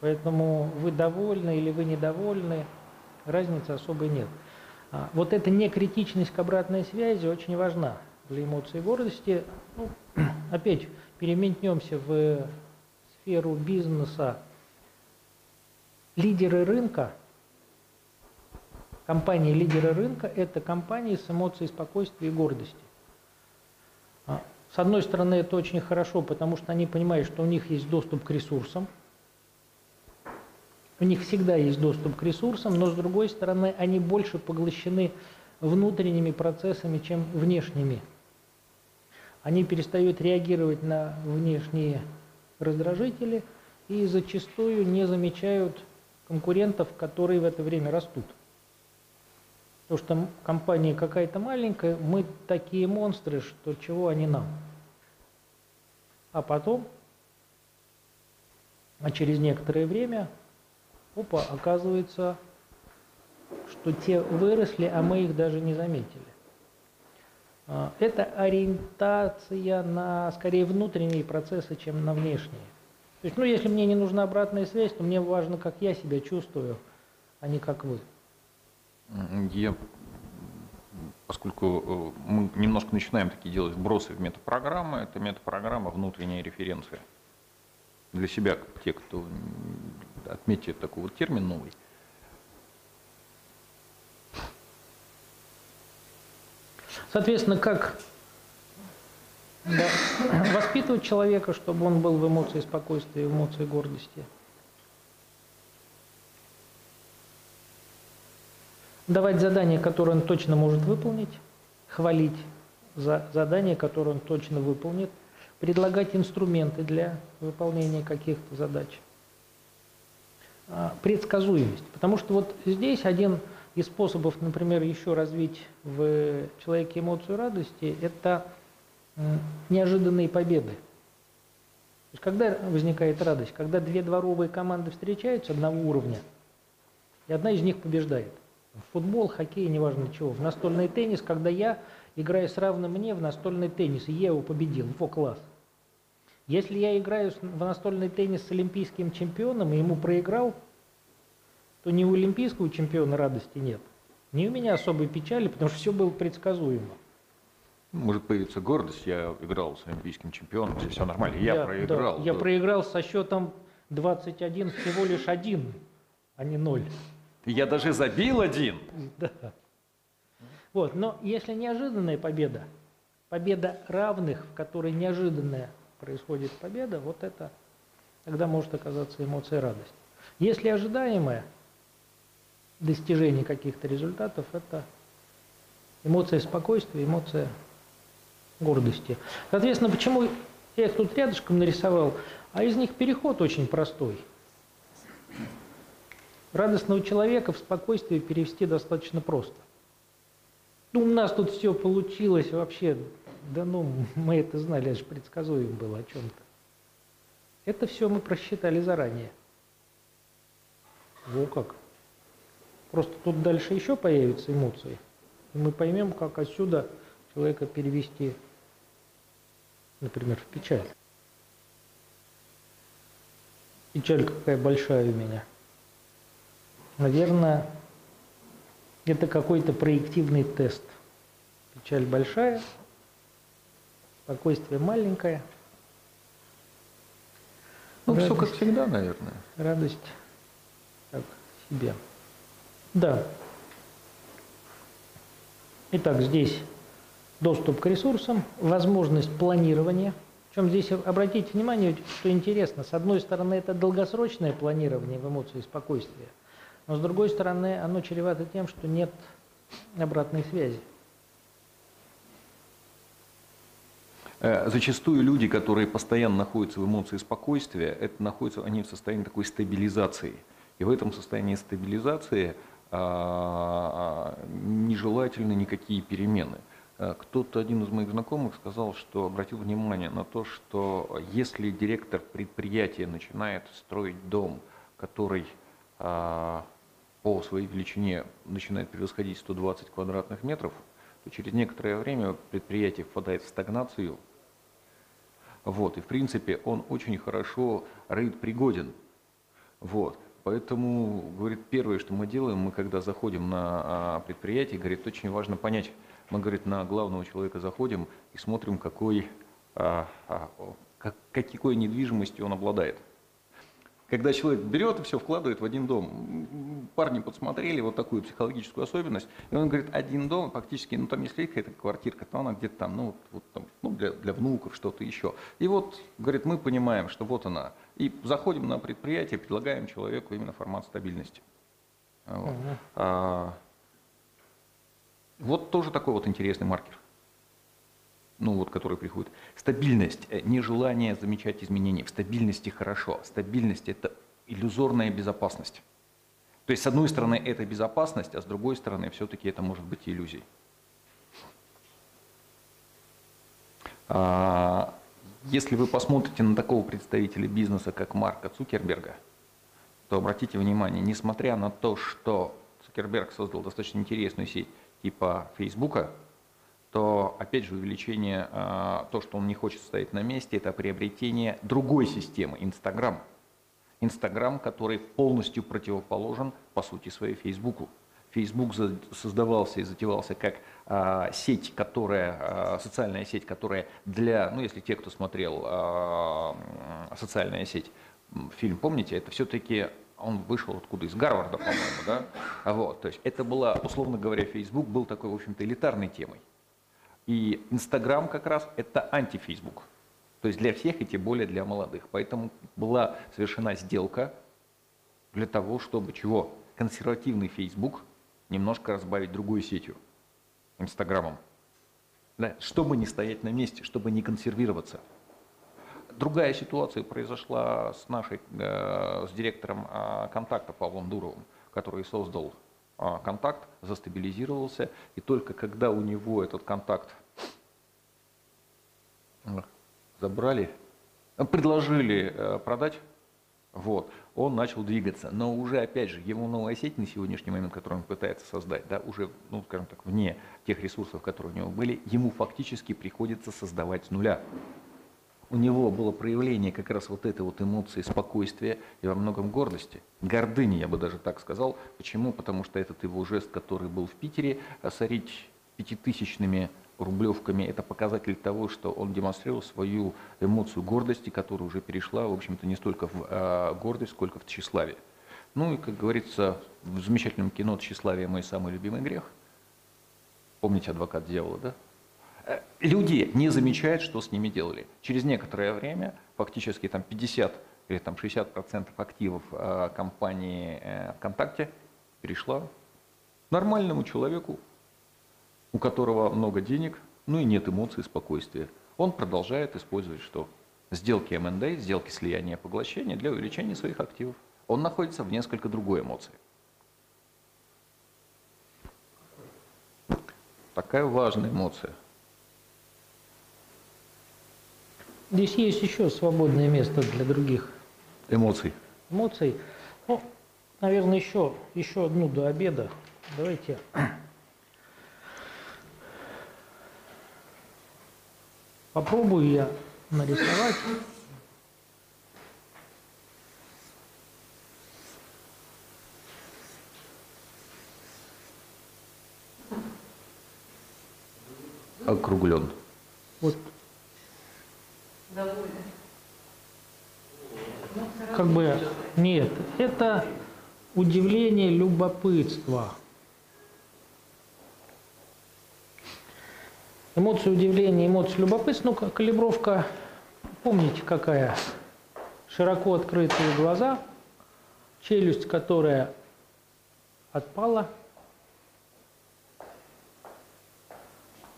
Поэтому вы довольны или вы недовольны, разницы особой нет. А, Вот эта некритичность к обратной связи очень важна для эмоций гордости. Ну, опять переметнемся в сферу бизнеса. Лидеры рынка, компании лидеры рынка – это компании с эмоцией спокойствия и гордости. А, С одной стороны, это очень хорошо, потому что они понимают, что у них есть доступ к ресурсам, у них всегда есть доступ к ресурсам, но с другой стороны, они больше поглощены внутренними процессами, чем внешними. Они перестают реагировать на внешние раздражители и зачастую не замечают конкурентов, которые в это время растут. Потому что компания какая-то маленькая, мы такие монстры, что чего они нам. А потом, а через некоторое время, опа, оказывается, что те выросли, а мы их даже не заметили. А, Это ориентация на скорее внутренние процессы, чем на внешние. То есть, ну, если мне не нужна обратная связь, то мне важно, как я себя чувствую, а не как вы. Я, поскольку э, мы немножко начинаем такие делать вбросы в метапрограммы, это метапрограмма внутренняя референция. Для себя, те, кто м, отметьте такой вот термин новый. Соответственно, как да, воспитывать человека, чтобы он был в эмоции спокойствия, в эмоции гордости? Давать задание, которое он точно может выполнить, хвалить за задание, которое он точно выполнит, предлагать инструменты для выполнения каких-то задач. А, Предсказуемость. Потому что вот здесь один из способов, например, еще развить в человеке эмоцию радости, это м, неожиданные победы. То есть когда возникает радость? Когда две дворовые команды встречаются одного уровня, и одна из них побеждает. В футбол, хоккей, неважно чего. В настольный теннис, когда я играю с равным мне в настольный теннис, и я его победил, во класс. Если я играю в настольный теннис с олимпийским чемпионом и ему проиграл, то ни у олимпийского чемпиона радости нет, ни у меня особой печали, потому что все было предсказуемо. Может появиться гордость, я играл с олимпийским чемпионом, здесь все нормально, я, да, проиграл. я да. проиграл со счетом 21 всего лишь один, а не ноль. Я даже забил один. Да. Вот, но если неожиданная победа, победа равных, в которой неожиданная происходит победа, вот это тогда может оказаться эмоция радости. Если ожидаемое достижение каких-то результатов, это эмоция спокойствия, эмоция гордости. Соответственно, почему я их тут рядышком нарисовал, а из них переход очень простой. Радостного человека в спокойствие перевести достаточно просто. Ну, у нас тут все получилось вообще, да ну, мы это знали, это же предсказуемо было о чем-то. Это все мы просчитали заранее. Во как. Просто тут дальше еще появятся эмоции. И мы поймем, как отсюда человека перевести, например, в печаль. Печаль какая большая у меня. Наверное, это какой-то проективный тест. Печаль большая, спокойствие маленькое, Ну, все как Радость. всегда, наверное. радость так себе. Да. Итак, здесь доступ к ресурсам, возможность планирования. Причем здесь обратите внимание, что интересно, с одной стороны это долгосрочное планирование в эмоции спокойствия, но с другой стороны оно чревато тем, что нет обратной связи. Э, Зачастую люди, которые постоянно находятся в эмоции спокойствия, это находятся они в состоянии такой стабилизации. И в этом состоянии стабилизации нежелательны никакие перемены. Э, Кто-то, один из моих знакомых, сказал, что обратил внимание на то, что если директор предприятия начинает строить дом, который а, по своей величине начинает превосходить 120 квадратных метров, то через некоторое время предприятие впадает в стагнацию. Вот, и в принципе он очень хорошо рейд пригоден. Вот. Поэтому, говорит, первое, что мы делаем, мы когда заходим на а, предприятие, говорит, очень важно понять, мы, говорит, на главного человека заходим и смотрим, какой, а, а, как, какой недвижимостью он обладает. Когда человек берет и все вкладывает в один дом, парни подсмотрели вот такую психологическую особенность, и он говорит, один дом, фактически, ну там если какая-то квартирка, то она где-то там, ну, вот, вот там, ну для, для внуков что-то еще. И вот, говорит, мы понимаем, что вот она. И заходим на предприятие, предлагаем человеку именно формат стабильности. Вот. А, вот тоже такой вот интересный маркер ну вот, который приходит. Стабильность, э, нежелание замечать изменения. В стабильности хорошо. Стабильность – это иллюзорная безопасность. То есть, с одной стороны, это безопасность, а с другой стороны, все-таки это может быть иллюзией. А, Если вы посмотрите на такого представителя бизнеса, как Марка Цукерберга, то обратите внимание, несмотря на то, что Цукерберг создал достаточно интересную сеть типа Фейсбука, то, опять же, увеличение, а, то, что он не хочет стоять на месте, это приобретение другой системы, Инстаграм. Инстаграм, который полностью противоположен, по сути своей, Фейсбуку. За- создавался и затевался как а, сеть, которая, а, социальная сеть, которая для, ну если те, кто смотрел а, социальная сеть, фильм, помните, это все-таки он вышел откуда? Из Гарварда, по-моему, да? А Вот, то есть это была, условно говоря, Фейсбук был такой, в общем-то, элитарной темой. И Инстаграм как раз это антифейсбук. То есть для всех и тем более для молодых. Поэтому была совершена сделка для того, чтобы чего? Консервативный Фейсбук немножко разбавить другой сетью, Инстаграмом. Да, чтобы не стоять на месте, чтобы не консервироваться. Другая ситуация произошла с нашей, э, с директором э, контакта Павлом Дуровым, который создал э, контакт, застабилизировался, и только когда у него этот контакт забрали, э, предложили э, продать, вот, он начал двигаться. Но уже, опять же, его новая сеть на сегодняшний момент, которую он пытается создать, да, уже, ну, скажем так, вне тех ресурсов, которые у него были, ему фактически приходится создавать с нуля. У него было проявление как раз вот этой вот эмоции спокойствия и во многом гордости. Гордыни, я бы даже так сказал. Почему? Потому что этот его жест, который был в Питере, осорить пятитысячными рублевками, это показатель того, что он демонстрировал свою эмоцию гордости, которая уже перешла, в общем-то, не столько в э, гордость, сколько в тщеславие. Ну и, как говорится, в замечательном кино «Тщеславие – мой самый любимый грех». Помните «Адвокат дьявола», да? Э, Люди не замечают, что с ними делали. Через некоторое время, фактически там 50 или там 60% активов э, компании э, ВКонтакте перешла нормальному человеку, у которого много денег, ну и нет эмоций, спокойствия. Он продолжает использовать что? Сделки МНД, сделки слияния и поглощения для увеличения своих активов. Он находится в несколько другой эмоции. Такая важная эмоция. Здесь есть еще свободное место для других Эмоций. эмоций. Ну, наверное, еще, еще одну до обеда. Давайте. Попробую я нарисовать. Округлен. Вот Довольно. как бы нет, это удивление, любопытство. Эмоции удивления, эмоции любопытства, ну, калибровка, помните какая? Широко открытые глаза, челюсть, которая отпала.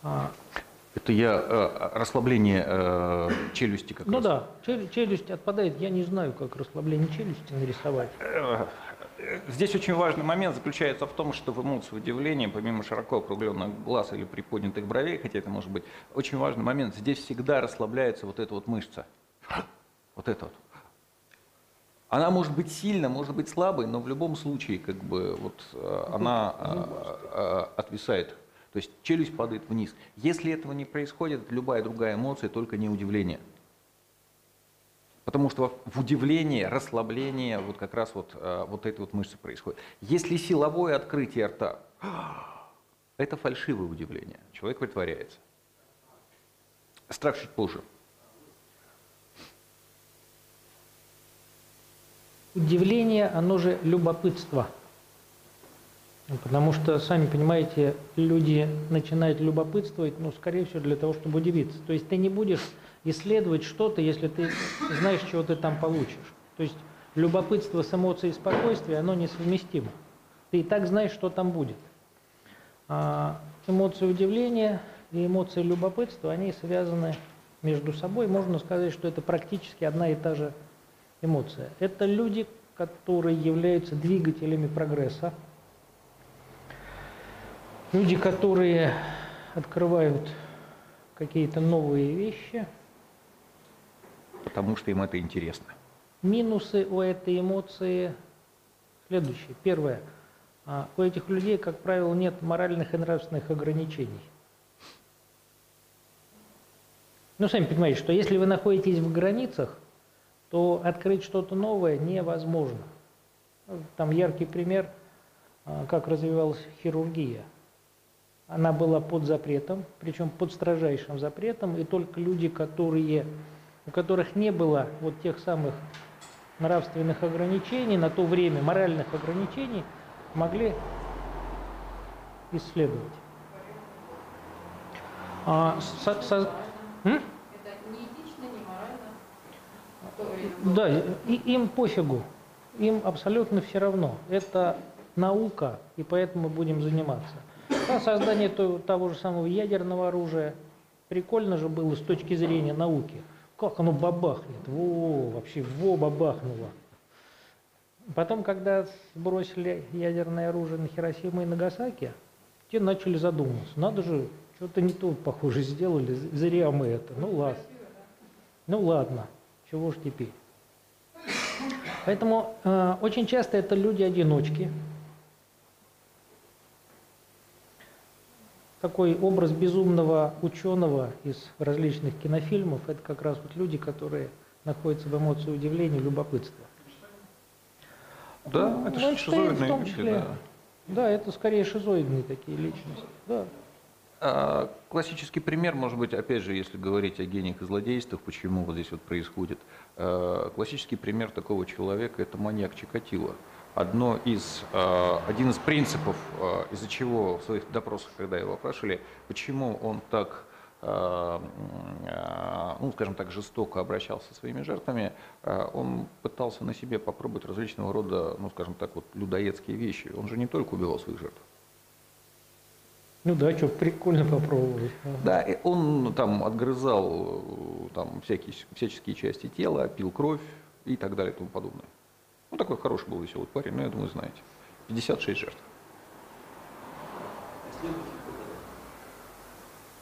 А, Это я э, расслабление э, челюсти как ну раз. да, чел- челюсть отпадает. Я не знаю, как расслабление челюсти нарисовать. Здесь очень важный момент заключается в том, что в эмоции удивления, помимо широко округленных глаз или приподнятых бровей, хотя это может быть очень важный момент, здесь всегда расслабляется вот эта вот мышца. Вот эта вот. Она может быть сильно, может быть слабой, но в любом случае как бы вот э, она э, э, отвисает. То есть челюсть падает вниз. Если этого не происходит, любая другая эмоция, только не удивление. Потому что в удивлении, расслаблении вот как раз вот, э, вот этой вот мышцы происходит. Если силовое открытие рта, это фальшивое удивление. Человек притворяется. Страх чуть позже. Удивление, оно же любопытство. Потому что, сами понимаете, люди начинают любопытствовать, ну, скорее всего, для того, чтобы удивиться. То есть ты не будешь исследовать что-то, если ты знаешь, чего ты там получишь. То есть любопытство с эмоцией спокойствия, оно несовместимо. Ты и так знаешь, что там будет. А эмоции удивления и эмоции любопытства, они связаны между собой. Можно сказать, что это практически одна и та же эмоция. Это люди, которые являются двигателями прогресса. Люди, которые открывают какие-то новые вещи. Потому что им это интересно. Минусы у этой эмоции следующие. Первое. А, У этих людей, как правило, нет моральных и нравственных ограничений. Ну, сами понимаете, что если вы находитесь в границах, то открыть что-то новое невозможно. Там яркий пример, а, как развивалась хирургия. Она была под запретом, причем под строжайшим запретом, и только люди, которые, у которых не было вот тех самых нравственных ограничений на то время, моральных ограничений, могли исследовать. А, со- со- М? Да, и, им пофигу, им абсолютно все равно. Это наука, и поэтому будем заниматься. А создание то- того же самого ядерного оружия прикольно же было с точки зрения науки. Как оно бабахнет, во, вообще во бабахнуло. Потом, когда сбросили ядерное оружие на Хиросиму и Нагасаки, те начали задумываться. Надо же, что-то не то, похоже, сделали, зря мы это. Ну ладно. Ну ладно, чего ж теперь. Поэтому э, очень часто это люди-одиночки. Такой образ безумного ученого из различных кинофильмов, это как раз вот люди, которые находятся в эмоции удивления, любопытства. Да, Ну, это Эйнштейн шизоидные в том люди, числе. да. Да, это скорее шизоидные такие личности. Да. А, Классический пример, может быть, опять же, если говорить о гениях и злодействах, почему вот здесь вот происходит. а, Классический пример такого человека – это маньяк Чикатило. Одно из, а, один из принципов, а, из-за чего в своих допросах, когда его опрашивали, почему он так, а, ну, скажем так, жестоко обращался со своими жертвами, он пытался на себе попробовать различного рода, ну, скажем так, вот людоедские вещи. Он же не только убивал своих жертв. Ну да, что, прикольно попробовать. Ага. Да, он там отгрызал э, там, всякие, всяческие части тела, пил кровь и так далее и тому подобное. Ну, такой хороший был веселый парень, ну, я думаю, знаете. 56 жертв.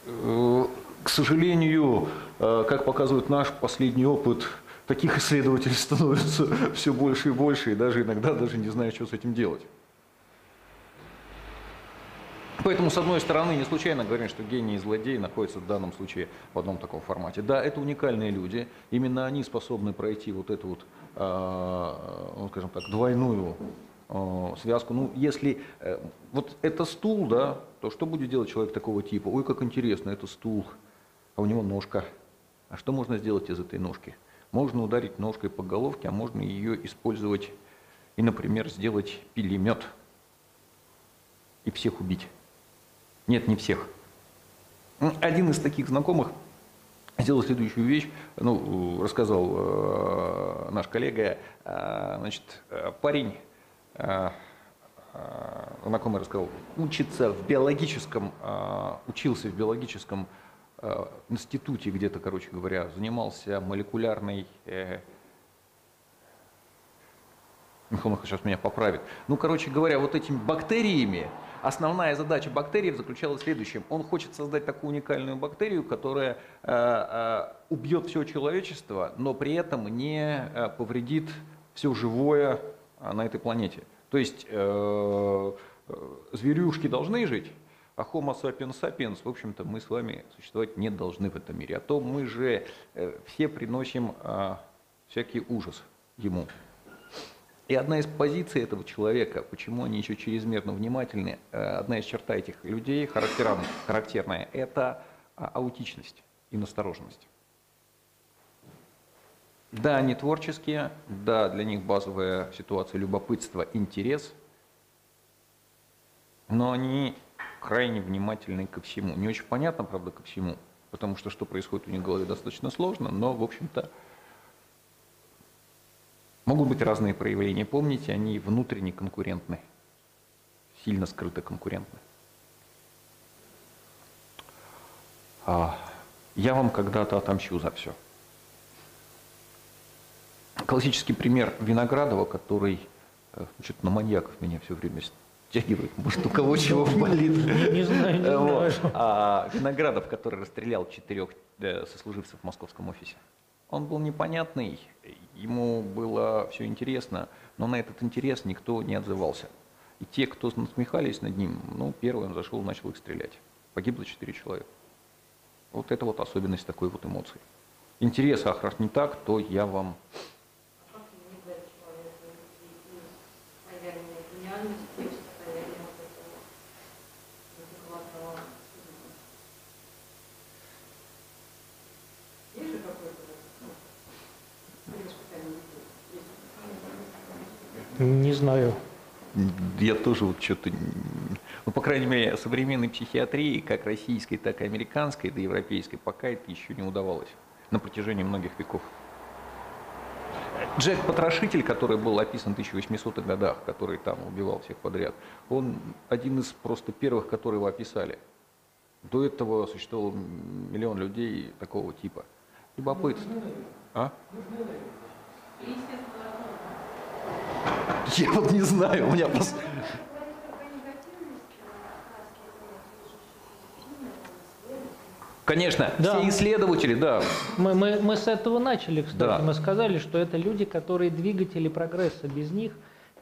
Э, К сожалению, э, как показывает наш последний опыт, таких исследователей становится все больше и больше, и даже иногда даже не знаю, что с этим делать. Поэтому, с одной стороны, не случайно говорим, что гений и злодей находятся в данном случае в одном таком формате. Да, это уникальные люди, именно они способны пройти вот эту вот, ну, скажем так, двойную э, связку. Ну, если э, вот это стул, да, то что будет делать человек такого типа? Ой, как интересно, это стул, а у него ножка. А что можно сделать из этой ножки? Можно ударить ножкой по головке, а можно ее использовать и, например, сделать пилемет и всех убить. Нет, не всех. Один из таких знакомых сделал следующую вещь, ну, рассказал э, наш коллега, э, значит, э, парень, знакомый рассказал, учится в биологическом, учился в биологическом институте где-то, короче говоря, занимался молекулярной Михаил Михайлович сейчас меня поправит. Ну, короче говоря, вот этими бактериями, основная задача бактериев заключалась в следующем. Он хочет создать такую уникальную бактерию, которая э, э, убьет все человечество, но при этом не э, повредит все живое на этой планете. То есть зверюшки должны жить, а Homo sapiens sapiens, в общем-то, мы с вами существовать не должны в этом мире. А то мы же все приносим всякий ужас ему. И одна из позиций этого человека, почему они еще чрезмерно внимательны, э, одна из черта этих людей характерна, характерная, это а, аутичность и настороженность. Да, они творческие, да, для них базовая ситуация любопытство, интерес, но они крайне внимательны ко всему. Не очень понятно, правда, ко всему, потому что что происходит у них в голове достаточно сложно, но, в общем-то, Могут быть разные проявления. Помните, они внутренне конкурентны, сильно скрыто конкурентны. А, я вам когда-то отомщу за все. Классический пример Виноградова, который э, что-то на маньяков меня все время стягивает. Может, у кого чего болит. Не знаю, не знаю. А Виноградов, который расстрелял четырех э, сослуживцев в московском офисе. Он был непонятный, ему было все интересно, но на этот интерес никто не отзывался. И те, кто насмехались над ним, ну, первый он зашел и начал их стрелять. Погибло четыре человека. Вот это вот особенность такой вот эмоции. Интерес, ах, раз не так, то я вам... А как не дать человеку уйти из материальной гениальности в состояние вот этого адекватного судьбы? Есть же какой-то ну, при воспитании детей? Есть Не знаю. Я тоже вот что-то... Ну, по крайней мере, современной психиатрии, как российской, так и американской, да и европейской, пока это еще не удавалось на протяжении многих веков. Джек Потрошитель, который был описан в 1800-х годах, который там убивал всех подряд, он один из просто первых, которые его описали. До этого существовал миллион людей такого типа. Любопытство. А? Я вот не знаю, у меня просто... Конечно, Да. все исследователи, да, Мы, мы, мы с этого начали, кстати. Да. Мы сказали, что это люди, которые двигатели прогресса. Без них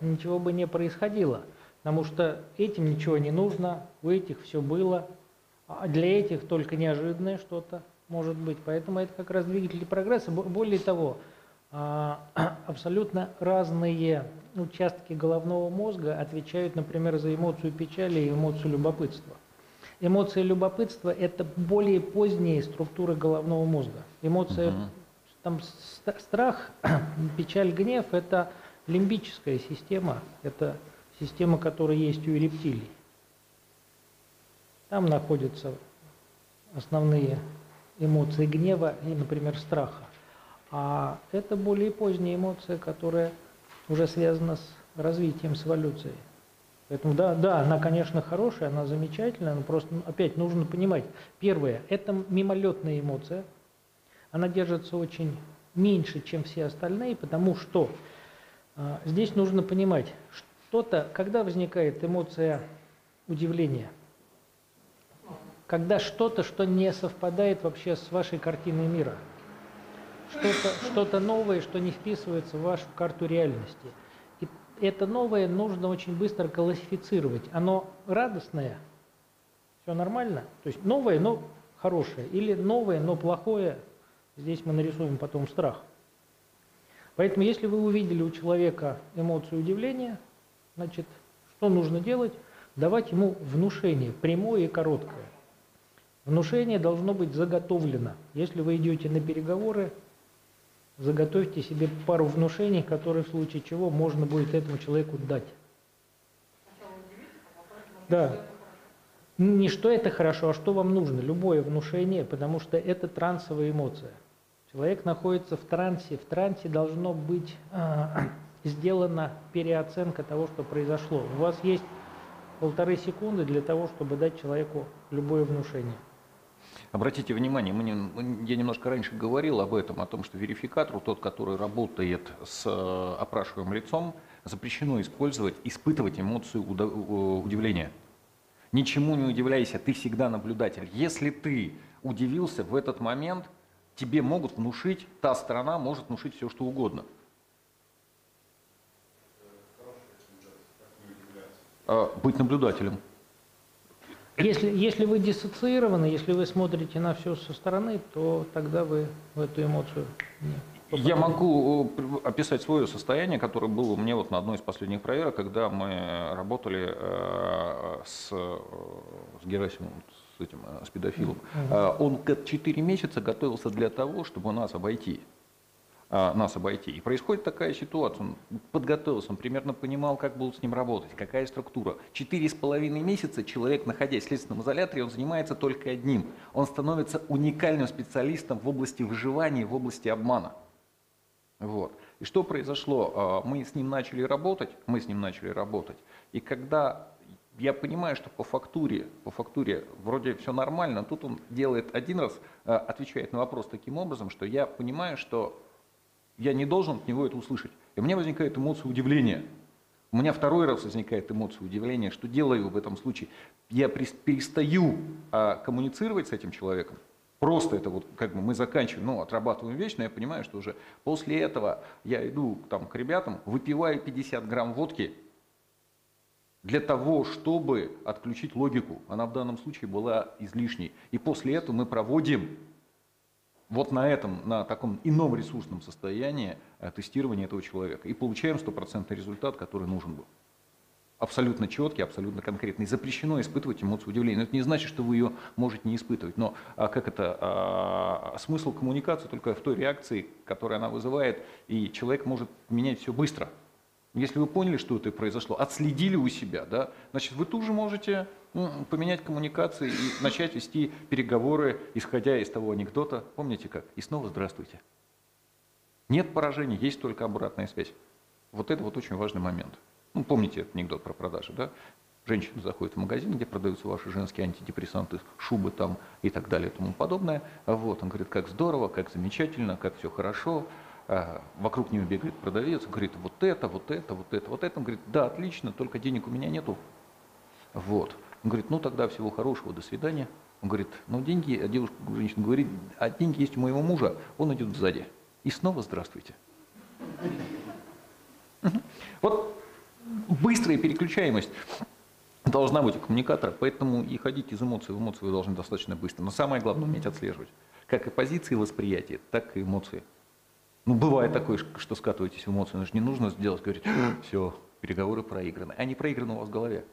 ничего бы не происходило. Потому что этим ничего не нужно, у этих все было, а для этих только неожиданное что-то может быть. Поэтому это как раз двигатели прогресса. Бо- Более того, а, абсолютно разные участки головного мозга отвечают, например, за эмоцию печали и эмоцию любопытства. эмоция любопытства – это более поздние структуры головного мозга. Эмоция, Мгм. там ст- страх, печаль, гнев – это лимбическая система, это система, которая есть у рептилий. Там находятся основные эмоции гнева и, например, страха. А это более поздняя эмоция, которая уже связана с развитием, с эволюцией. Поэтому да, да, она, конечно, хорошая, она замечательная, но просто ну, опять нужно понимать. Первое, это мимолетная эмоция. Она держится очень меньше, чем все остальные, потому что а, здесь нужно понимать, что-то, когда возникает эмоция удивления, когда что-то, что не совпадает вообще с вашей картиной мира, что-то что новое, что не вписывается в вашу карту реальности. И это новое нужно очень быстро классифицировать. Оно радостное, все нормально, то есть новое, но хорошее, или новое, но плохое, здесь мы нарисуем потом страх. Поэтому если вы увидели у человека эмоцию удивления, значит, что нужно делать? Давать ему внушение, прямое и короткое. Внушение должно быть заготовлено. Если вы идете на переговоры, заготовьте себе пару внушений, которые в случае чего можно будет этому человеку дать. Да. Не что это хорошо, а что вам нужно. Любое внушение, потому что это трансовая эмоция. Человек находится в трансе. В трансе должно быть а, сделана переоценка того, что произошло. У вас есть полторы секунды для того, чтобы дать человеку любое внушение. Обратите внимание, мы не- я немножко раньше говорил об этом, о том, что верификатору, тот, который работает с э, опрашиваемым лицом, запрещено использовать, испытывать эмоцию удивления. Ничему не удивляйся, ты всегда наблюдатель. Если ты удивился в этот момент, тебе могут внушить, та сторона может внушить все, что угодно. А, Быть наблюдателем. Если, если вы диссоциированы, если вы смотрите на все со стороны, то тогда вы в эту эмоцию не Я могу э, описать свое состояние, которое было у меня вот на одной из последних проверок, когда мы работали э, с, э, с Герасимом, с этим с педофилом. Он 4 месяца готовился для того, чтобы нас обойти. А, нас обойти. И происходит такая ситуация. Он подготовился, он примерно понимал, как будут с ним работать, какая структура. Четыре с половиной месяца человек, находясь в следственном изоляторе, он занимается только одним. Он становится уникальным специалистом в области выживания, в области обмана. Вот. И что произошло? А, Мы с ним начали работать, мы с ним начали работать. И когда я понимаю, что по фактуре, по фактуре вроде все нормально, тут он делает один раз, а, отвечает на вопрос таким образом, что я понимаю, что я не должен от него это услышать. И у меня возникает эмоция удивления. У меня второй раз возникает эмоция удивления. Что делаю в этом случае? Я перестаю а, коммуницировать с этим человеком. Просто это вот как бы мы заканчиваем, ну, отрабатываем вещь, но я понимаю, что уже после этого я иду там, к ребятам, выпиваю 50 грамм водки для того, чтобы отключить логику. Она в данном случае была излишней. И после этого мы проводим вот на этом, на таком ином ресурсном состоянии э, тестирование этого человека. И получаем стопроцентный результат, который нужен был. Абсолютно четкий, абсолютно конкретный. Запрещено испытывать эмоцию удивления. Но это не значит, что вы ее можете не испытывать. Но а, как это, а, смысл коммуникации только в той реакции, которую она вызывает, и человек может менять все быстро. Если вы поняли, что это произошло, отследили у себя, да, значит, вы тут же можете м, поменять коммуникации и начать вести переговоры, исходя из того анекдота. Помните как? И снова здравствуйте. Нет поражений, есть только обратная связь. Вот это вот очень важный момент. Ну, помните этот анекдот про продажи, да? Женщина заходит в магазин, где продаются ваши женские антидепрессанты, шубы там и так далее и тому подобное. А Вот, он говорит, как здорово, как замечательно, как все хорошо. А, Вокруг нее бегает продавец, говорит, вот это, вот это, вот это, вот это. Он говорит, да, отлично, только денег у меня нету. Вот. Он говорит, ну тогда всего хорошего, до свидания. Он говорит, ну деньги, а девушка, женщина говорит, а деньги есть у моего мужа, он идет сзади. И снова здравствуйте. Вот быстрая переключаемость должна быть у коммуникатора, поэтому и ходить из эмоций в эмоции вы должны достаточно быстро. Но самое главное уметь отслеживать. Как и позиции восприятия, так и эмоции. Ну, бывает такое, что скатываетесь в эмоции, но же не нужно сделать, говорить, все, переговоры проиграны. Они проиграны у вас в голове.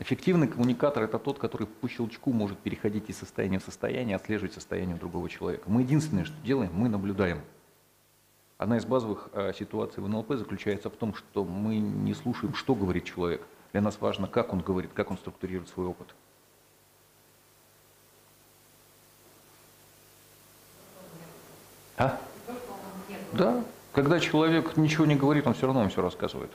Эффективный коммуникатор – это тот, который по щелчку может переходить из состояния в состояние, отслеживать состояние другого человека. Мы единственное, что делаем, мы наблюдаем. Одна из базовых э, ситуаций в НЛП заключается в том, что мы не слушаем, что говорит человек. Для нас важно, как он говорит, как он структурирует свой опыт. А? Да. Когда человек ничего не говорит, он все равно вам все рассказывает.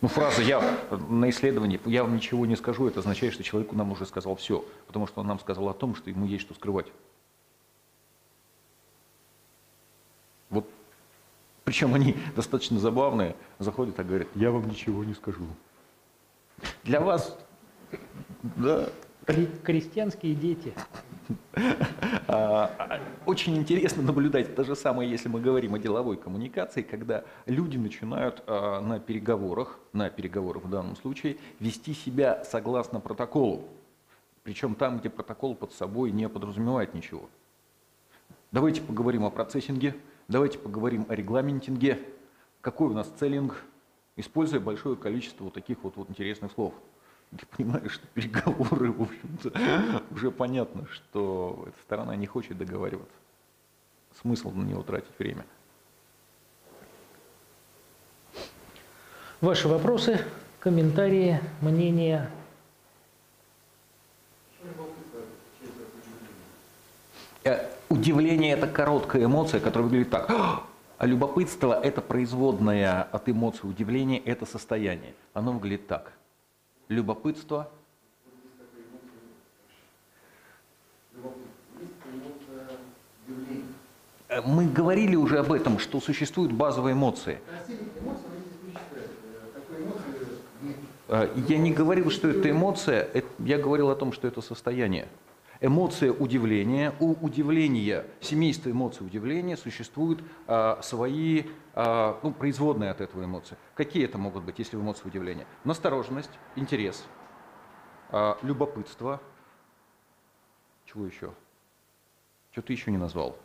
Ну, фраза «я на исследовании, я вам ничего не скажу», это означает, что человеку нам уже сказал все, потому что он нам сказал о том, что ему есть что скрывать. Вот, причем они достаточно забавные, заходят и говорят, я вам ничего не скажу. Для вас, да, Кре- Крестьянские дети. А, Очень интересно наблюдать то же самое, если мы говорим о деловой коммуникации, когда люди начинают а, на переговорах, на переговорах в данном случае, вести себя согласно протоколу. Причем там, где протокол под собой не подразумевает ничего. Давайте поговорим о процессинге, давайте поговорим о регламентинге, какой у нас целлинг, используя большое количество вот таких вот, вот интересных слов. Ты понимаешь, что переговоры, в общем-то, уже понятно, что эта сторона не хочет договариваться. Смысл на него тратить время. Ваши вопросы, комментарии, мнения. Э, Удивление – это короткая эмоция, которая выглядит так. А любопытство – это производная от эмоции удивления, это состояние. Оно выглядит так. Любопытство Э, Мы говорили уже об этом, что существуют базовые эмоции. Э, Я не говорил, что это эмоция, я говорил о том, что это состояние. Эмоция удивления. У удивления, семейства эмоций удивления существуют а, свои а, ну, производные от этого эмоции. Какие это могут быть, если эмоции удивления? Настороженность, интерес, а, любопытство. Чего еще? Что ты еще не назвал?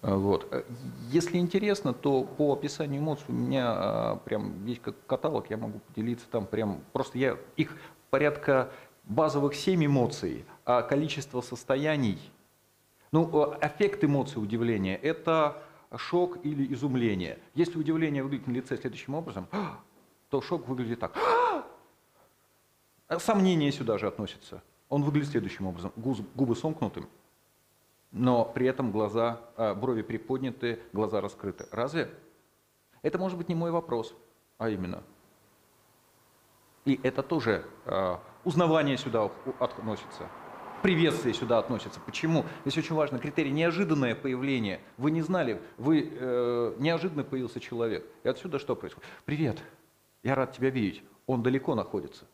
А, Вот. Э, Если интересно, то по описанию эмоций у меня а, прям есть как каталог, я могу поделиться там прям, просто я их порядка базовых семь эмоций, а количество состояний, ну, э, эффект эмоций удивления – это шок или изумление. Если удивление выглядит на лице следующим образом, то шок выглядит так. Сомнение сюда же относится. Он выглядит следующим образом. Губы сомкнуты, но при этом глаза, а, брови приподняты, глаза раскрыты. Разве? Это может быть не мой вопрос, а именно. И это тоже а, узнавание сюда относится. Приветствие сюда относится. Почему? Здесь очень важно критерий неожиданное появление. Вы не знали, вы э, неожиданно появился человек. И отсюда что происходит? Привет, я рад тебя видеть. Он далеко находится.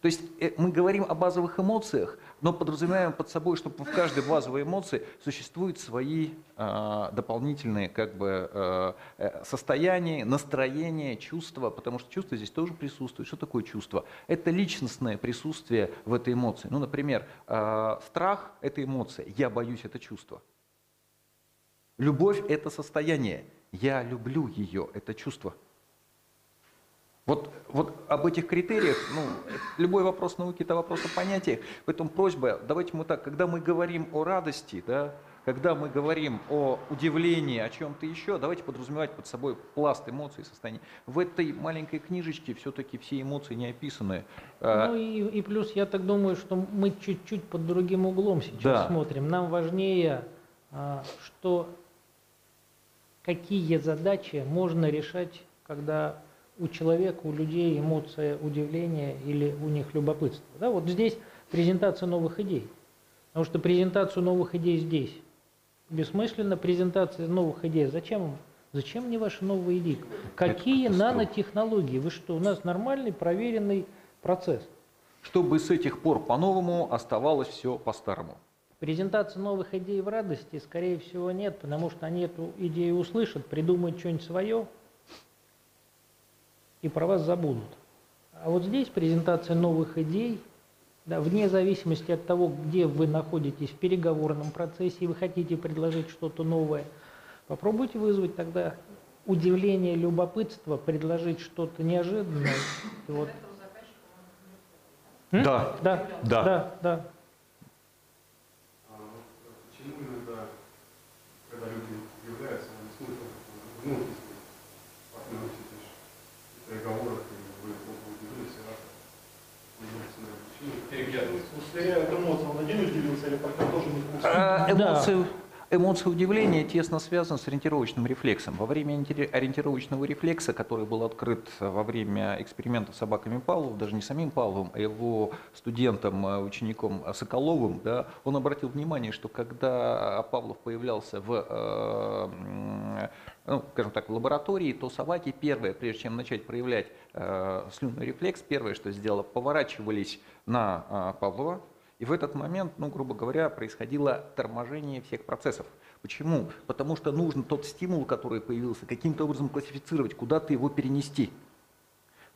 То есть э, мы говорим о базовых эмоциях, но подразумеваем под собой, что в каждой базовой эмоции существуют свои а, дополнительные как бы, э, э, состояния, настроения, чувства, потому что чувства здесь тоже присутствуют. Что такое чувство? Это личностное присутствие в этой эмоции. Ну, например, а, страх – это эмоция, я боюсь – это чувство. Любовь – это состояние, я люблю ее – это чувство. Вот, вот об этих критериях, ну, любой вопрос науки – это вопрос о понятиях. Поэтому просьба, давайте мы так, когда мы говорим о радости, да, когда мы говорим о удивлении, о чем-то еще, давайте подразумевать под собой пласт эмоций и состояний. В этой маленькой книжечке все-таки все эмоции не описаны. А, Ну и, и плюс я так думаю, что мы чуть-чуть под другим углом сейчас Да. смотрим. Нам важнее, а, что какие задачи можно решать, когда у человека, у людей эмоция удивления или у них любопытство. Да, вот здесь презентация новых идей. Потому что презентацию новых идей здесь бессмысленно, презентация новых идей. Зачем вам? Зачем мне ваши новые идеи? Какие нанотехнологии? Вы что, у нас нормальный, проверенный процесс. чтобы с этих пор по-новому оставалось все по-старому. Презентации новых идей в радости, скорее всего, нет, потому что они эту идею услышат, придумают что-нибудь свое и про вас забудут. А вот здесь презентация новых идей, да, вне зависимости от того, где вы находитесь в переговорном процессе и вы хотите предложить что-то новое, попробуйте вызвать тогда удивление, любопытство, предложить что-то неожиданное. И вот. Да. Да, Да. да, да. А почему иногда, когда люди являются, они смотрят внутренне, относитесь в переговорах, и вы оба удивились, и раз удивились на почему Усмиряют эмоции, он один удивился или пока тоже не в курсе? А, Да. Эмоции, эмоции удивления тесно связаны с ориентировочным рефлексом. Во время ориенти- ориентировочного рефлекса, который был открыт во время эксперимента с собаками Павлова, даже не самим Павловым, а его студентом, э, учеником Соколовым, да, он обратил внимание, что когда Павлов появлялся в, э, ну, скажем так, в лаборатории, то собаки первые, прежде чем начать проявлять э, слюнный рефлекс, первое, что сделало, поворачивались на э, Павлова, и в этот момент, ну, грубо говоря, происходило торможение всех процессов. Почему? Потому что нужно тот стимул, который появился, каким-то образом классифицировать, куда-то его перенести.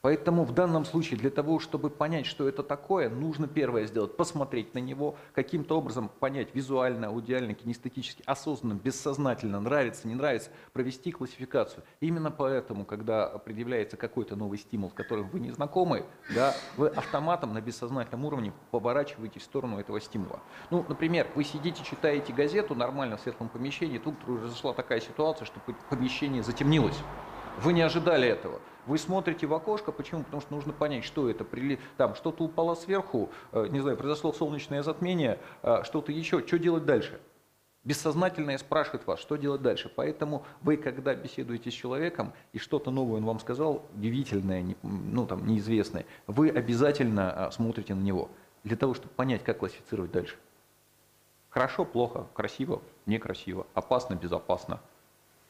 Поэтому в данном случае для того, чтобы понять, что это такое, нужно первое сделать, посмотреть на него, каким-то образом понять визуально, аудиально, кинестетически, осознанно, бессознательно, нравится, не нравится, провести классификацию. Именно поэтому, когда предъявляется какой-то новый стимул, с которым вы не знакомы, да, вы автоматом на бессознательном уровне поворачиваетесь в сторону этого стимула. Ну, например, вы сидите, читаете газету нормально в светлом помещении, тут произошла такая ситуация, что помещение затемнилось. Вы не ожидали этого. Вы смотрите в окошко, почему? Потому что нужно понять, что это. Прили... Там что-то упало сверху, э, не знаю, произошло солнечное затмение, э, что-то еще. Что делать дальше? Бессознательное спрашивает вас, что делать дальше. Поэтому вы, когда беседуете с человеком, и что-то новое он вам сказал, удивительное, ну там, неизвестное, вы обязательно а, смотрите на него, для того, чтобы понять, как классифицировать дальше. Хорошо, плохо, красиво, некрасиво, опасно, безопасно,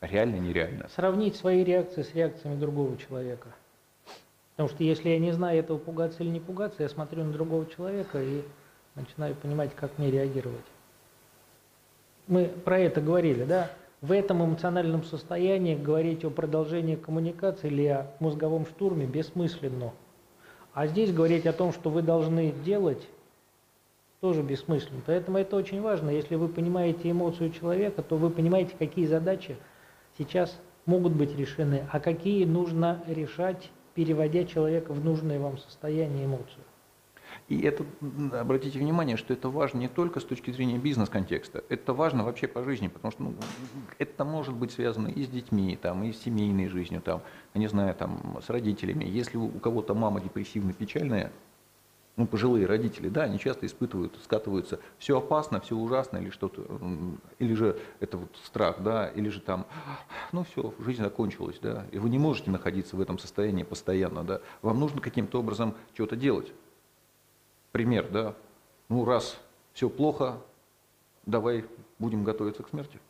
реально, нереально. Сравнить свои реакции с реакциями другого человека. Потому что если я не знаю этого пугаться или не пугаться, я смотрю на другого человека и начинаю понимать, как мне реагировать. Мы про это говорили, да? В этом эмоциональном состоянии говорить о продолжении коммуникации или о мозговом штурме бессмысленно. А здесь говорить о том, что вы должны делать, тоже бессмысленно. Поэтому это очень важно. Если вы понимаете эмоцию человека, то вы понимаете, какие задачи сейчас могут быть решены, а какие нужно решать, переводя человека в нужное вам состояние эмоцию. И это, обратите внимание, что это важно не только с точки зрения бизнес-контекста, это важно вообще по жизни, потому что ну, это может быть связано и с детьми, там, и с семейной жизнью, там, не знаю, там, с родителями. Если у кого-то мама депрессивно-печальная, ну, пожилые родители, да, они часто испытывают, скатываются, все опасно, все ужасно, или что-то, или же это вот страх, да, или же там, ну все, жизнь закончилась, да, и вы не можете находиться в этом состоянии постоянно, да, вам нужно каким-то образом что-то делать. Пример, да, ну раз все плохо, давай будем готовиться к смерти.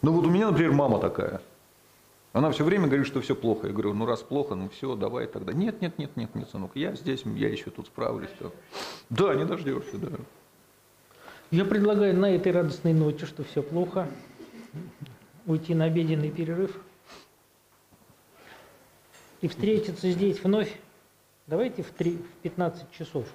Ну вот у меня, например, мама такая. Она все время говорит, что все плохо. Я говорю, ну раз плохо, ну все, давай тогда. Нет, нет, нет, нет, нет, сынок, я здесь, я еще тут справлюсь. Все. Да, не дождешься, да. Я предлагаю на этой радостной ноте, что все плохо, уйти на обеденный перерыв и встретиться здесь вновь. Давайте в, 3, в 15 часов.